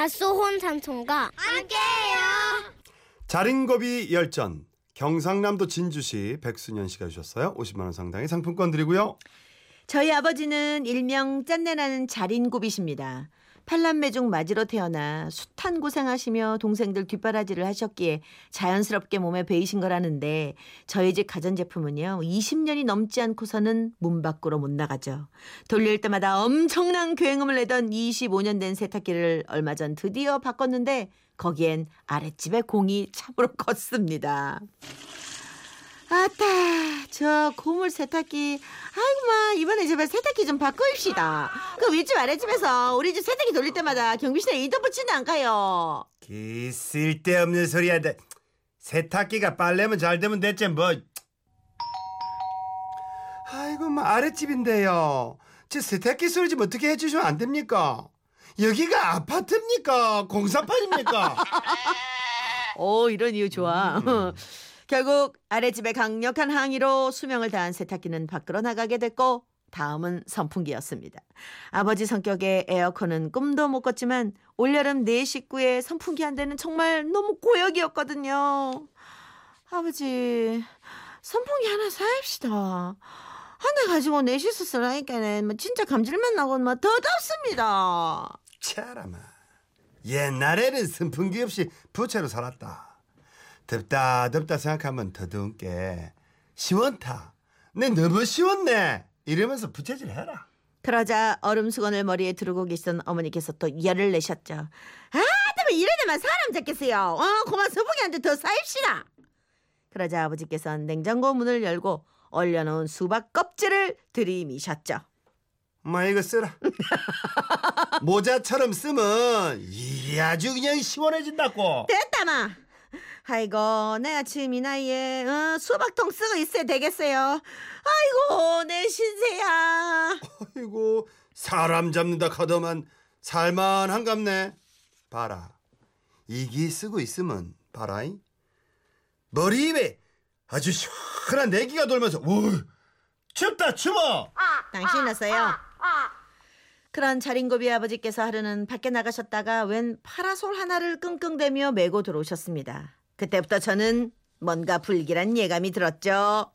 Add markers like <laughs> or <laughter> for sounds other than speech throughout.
밭소혼 삼촌과 함께해요. 자린고비 열전 경상남도 진주시 백순현 씨가 주셨어요. 50만 원 상당의 상품권 드리고요. 저희 아버지는 일명 짠내나는 자린고비십니다. 팔남매 중 맞이로 태어나 숱한 고생하시며 동생들 뒷바라지를 하셨기에 자연스럽게 몸에 배이신 거라는데 저희 집 가전제품은요 20년이 넘지 않고서는 문 밖으로 못 나가죠. 돌릴 때마다 엄청난 굉음을 내던 25년 된 세탁기를 얼마 전 드디어 바꿨는데 거기엔 아랫집에 공이 참으로 컸습니다. 아따 저 고물 세탁기 아이고마 이번에 제발 세탁기 좀 바꿔입시다 그 윗집 아랫집에서 우리 집 세탁기 돌릴 때마다 경비실에 이도 붙이는 않가요 그 쓸데없는 소리 한다. 세탁기가 빨래면 잘 되면 됐지 뭐. 아이고 뭐 아랫집인데요. 저 세탁기 소리 좀 어떻게 해주시면 안 됩니까? 여기가 아파트입니까? 공사판입니까? <laughs> 오 이런 이유 좋아 결국 아랫집의 강력한 항의로 수명을 다한 세탁기는 밖으로 나가게 됐고 다음은 선풍기였습니다. 아버지 성격에 에어컨은 꿈도 못 꿨지만 올여름 네 식구에 선풍기 한 대는 정말 너무 고역이었거든요. 아버지 선풍기 하나 사입시다. 한대 가지고 넷이서 쓰라니까는 뭐 진짜 감질만 나고 뭐더 덥습니다. 차라마. 옛날에는 선풍기 없이 부채로 살았다. 덥다 덥다 생각하면 더 더운 게 시원타. 내 너무 시원네. 이러면서 부채질 해라. 그러자 얼음 수건을 머리에 두르고 계시던 어머니께서 또 열을 내셨죠. 아, 때문에 이래 되면 사람 잡겠어요. 어, 그만 서풍이한테 더 사입시다. 그러자 아버지께서는 냉장고 문을 열고 얼려놓은 수박 껍질을 들이미셨죠. 엄마 이거 쓰라. <laughs> 모자처럼 쓰면 이 아주 그냥 시원해진다고. 됐다 마. 아이고 내가 지금 이 나이에 어, 수박통 쓰고 있어야 되겠어요. 아이고 내 신세야. 아이고 사람 잡는다 카더만 살만한갑네. 봐라. 이기 쓰고 있으면 봐라이. 머리 입에 아주 시원한 내기가 돌면서 우 춥다 추워. 당신이었어요. 그런 자린고비 아버지께서 하루는 밖에 나가셨다가 웬 파라솔 하나를 끙끙대며 메고 들어오셨습니다. 그때부터 저는 뭔가 불길한 예감이 들었죠.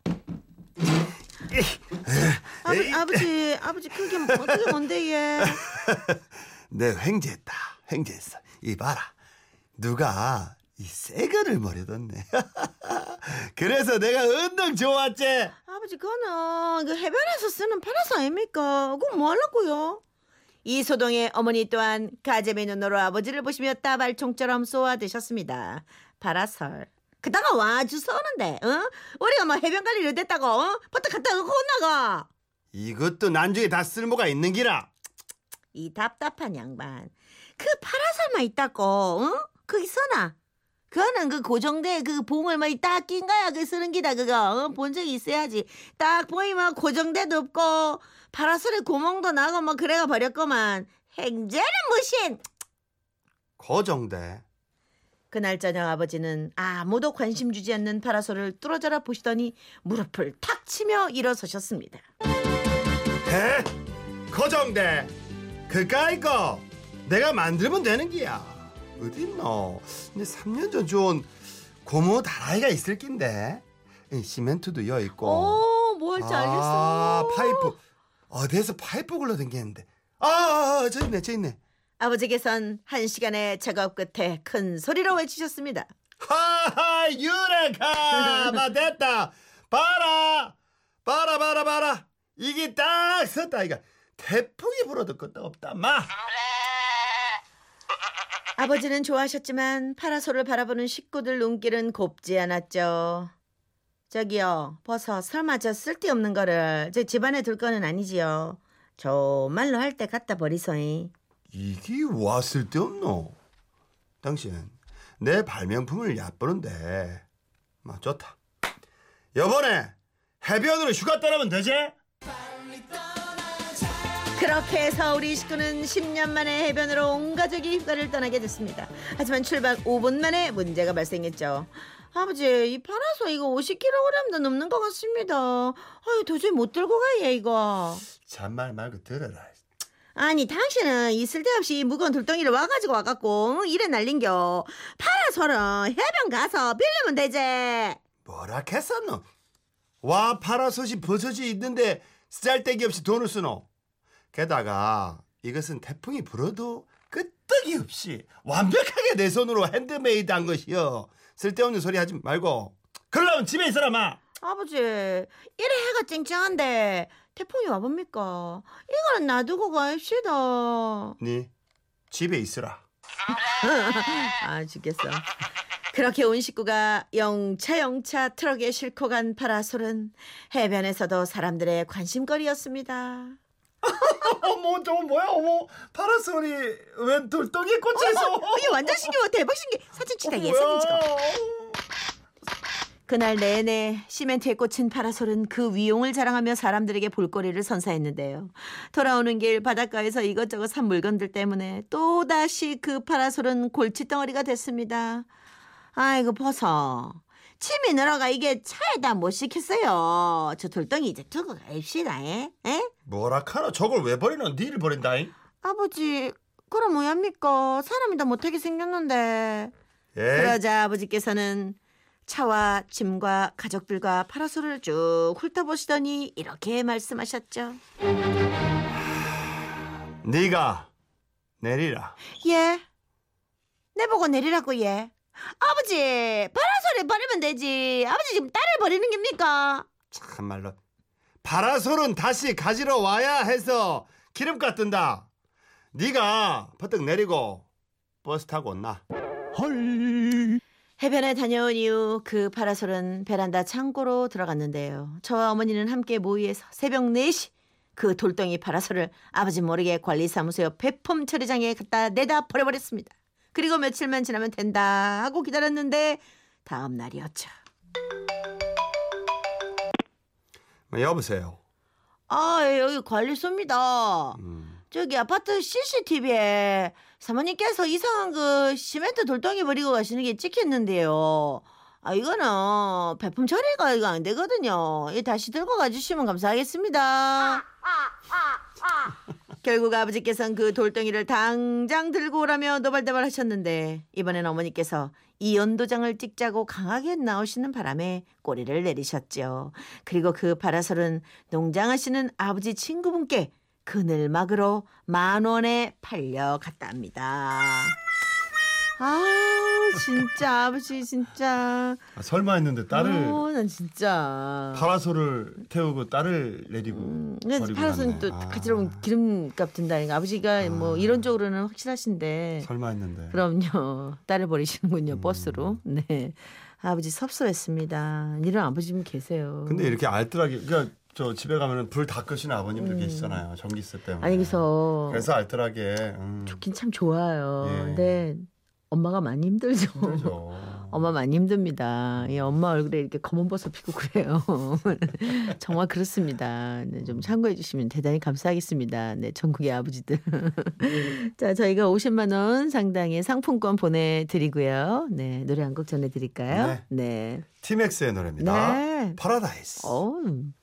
아버, 아버지, 아버지 그게 뭐- 어떻게 뭔데 얘? <laughs> 내 횡재했다. 횡재했어. 이 봐라. 누가 이 새 거를 버려뒀네. <laughs> 그래서 내가 은근 좋았지. 아버지 그거는 그 해변에서 쓰는 파라솔 아닙니까? 그건 뭐 하려고요? 이소동의 어머니 또한 가재미 눈으로 아버지를 보시며 따발총처럼 쏘아드셨습니다. 파라솔. 그다가 와 주서는데, 어? 우리가 뭐 해변 갈일 어땠다고, 어? 버터 갔다 오고 혼나가. 이것도 난중에 다 쓸모가 있는 기라. 이 답답한 양반. 그 파라솔만 있다고, 어? 거기 써나. 그거는 그 고정대 그 봉을 뭐딱 낀 거야. 그 쓰는 기다 그거. 어? 본 적이 있어야지. 딱 보이면 고정대도 없고 파라솔에 구멍도 나고 뭐 그래가 버렸구만. 행제는 무신. 고정돼. 그날 저녁 아버지는 아무도 관심 주지 않는 파라솔을 뚫어져라 보시더니 무릎을 탁 치며 일어서셨습니다. 해? 고정돼. 그까이 거 내가 만들면 되는 기야. 어딨노? 근데 3년 전 좋은 고무 다라이가 있을 낀데. 이 시멘트도 여 있고. 오, 뭐 할지 알겠어. 아, 파이프. 어디에서 파이프 굴러댕기는데. 아, 아, 아, 저 있네, 저 있네. 아버지께선 한 시간의 작업 끝에 큰 소리로 외치셨습니다. 하하, 유레카! 마 됐다. 봐라. 봐라, 봐라, 봐라. 이게 딱 섰다, 이거. 태풍이 불어도 끝도 없다, 마. 아버지는 좋아하셨지만 파라솔을 바라보는 식구들 눈길은 곱지 않았죠. 저기요, 버섯 설마 저 쓸데없는 거를 저 집안에 둘 거는 아니지요. 정말로 할 때 갖다 버리소이. 이게 왔을 데 없노? 당신 내 발명품을 얕보는데 마 좋다. 여번에 해변으로 휴가 떠나면 되지? 그렇게 해서 우리 식구는 10년 만에 해변으로 온 가족이 휴가를 떠나게 됐습니다. 하지만 출발 5분 만에 문제가 발생했죠. 아버지, 이 파라솔 이거 50kg도 넘는 것 같습니다. 아유, 도저히 못 들고 가요, 이거. 잔말 말고 들어라. 아니 당신은 이 쓸데없이 무거운 돌덩이를 와가지고 와갖고 응, 이래 날린겨 파라솔은 해변 가서 빌리면 되지 뭐라 했었노? 와 파라솔이 버젓이 있는데 쓸데기 없이 돈을 쓰노. 게다가 이것은 태풍이 불어도 끄떡이 없이 완벽하게 내 손으로 핸드메이드 한 것이여. 쓸데없는 소리 하지 말고. 그러면 집에 있어라 마. 아버지 이래 해가 쨍쨍한데 태풍이 와봅니까 이거는 놔두고 갑시다 네 집에 있으라. <laughs> 아 죽겠어 그렇게 온 식구가 영차 영차 트럭에 싣고 간 파라솔은 해변에서도 사람들의 관심거리였습니다 어머 저 뭐야 어머 파라솔이 웬 돌덩이에 꽂혀 있어. 이게 완전 신기해 대박 신기해 사진 찍다 얘 사진 찍어 그날 내내 시멘트에 꽂힌 파라솔은 그 위용을 자랑하며 사람들에게 볼거리를 선사했는데요. 돌아오는 길 바닷가에서 이것저것 산 물건들 때문에 또다시 그 파라솔은 골칫덩어리가 됐습니다. 아이고 벗어. 침이 늘어가 이게 차에다 못 시켰어요. 저 돌덩이 이제 두고 갑시다. 에? 에? 뭐라 카노 저걸 왜 버리노? 니를 버린다잉. 아버지 그럼 뭐합니까? 사람이 다 못하게 생겼는데. 예. 그러자 아버지께서는 차와 짐과 가족들과 파라솔을 쭉 훑어보시더니 이렇게 말씀하셨죠. 네가 내리라. 예. 내보고 내리라고 예. 아버지 파라솔에 버리면 되지. 아버지 지금 딸을 버리는 겁니까? 참말로 파라솔은 다시 가지러 와야 해서 기름값 든다. 네가 퍼뜩 내리고 버스 타고 온나. 해변에 다녀온 이후 그 파라솔은 베란다 창고로 들어갔는데요. 저와 어머니는 함께 모의해서 새벽 4시 그 돌덩이 파라솔을 아버지 모르게 관리사무소 옆 폐품 처리장에 갖다 내다 버려버렸습니다. 그리고 며칠만 지나면 된다 하고 기다렸는데 다음 날이었죠. 뭐, 여보세요. 아 여기 관리소입니다. 음. 저기 아파트 CCTV에 사모님께서 이상한 그 시멘트 돌덩이 버리고 가시는 게 찍혔는데요. 아 이거는 배품 처리가 이거 안 되거든요. 이 다시 들고 가주시면 감사하겠습니다. 결국 아버지께서는 그 돌덩이를 당장 들고 오라며 노발대발 하셨는데 이번엔 어머니께서 이 연도장을 찍자고 강하게 나오시는 바람에 꼬리를 내리셨죠. 그리고 그 파라솔은 농장하시는 아버지 친구분께 그늘막으로 만 원에 팔려갔답니다. 아 진짜 아버지 진짜 아, 설마 했는데 딸을 어, 난 진짜 파라솔을 태우고 딸을 내리고 음, 근데 버리고 파라솔 갔네. 또 아, 같이 들어오면 기름값 든다니까 아버지가 뭐 이런 쪽으로는 확실하신데 설마 했는데. 그럼요 <laughs> 딸을 버리시는군요 음. 버스로 네 아버지 섭섭했습니다 이런 아버지분 계세요 근데 이렇게 알뜰하게 그러니까 저 집에 가면은 불 다 끄시는 아버님들 계시잖아요. 전기세 때문에. 음. 아니 그래서 그래서 알뜰하게 음, 좋긴 참 좋아요 예. 근데 엄마가 많이 힘들죠 힘들죠. <laughs> 엄마 많이 힘듭니다. 이 엄마 얼굴에 이렇게 검은 버섯 피고 그래요. <laughs> 정말 그렇습니다. 네, 좀 참고해 주시면 대단히 감사하겠습니다. 네, 전국의 아버지들. <laughs> 자, 저희가 50만 원 상당의 상품권 보내드리고요. 네, 노래 한 곡 전해드릴까요? 네. 네. 티맥스의 노래입니다. 네. 파라다이스. 어우,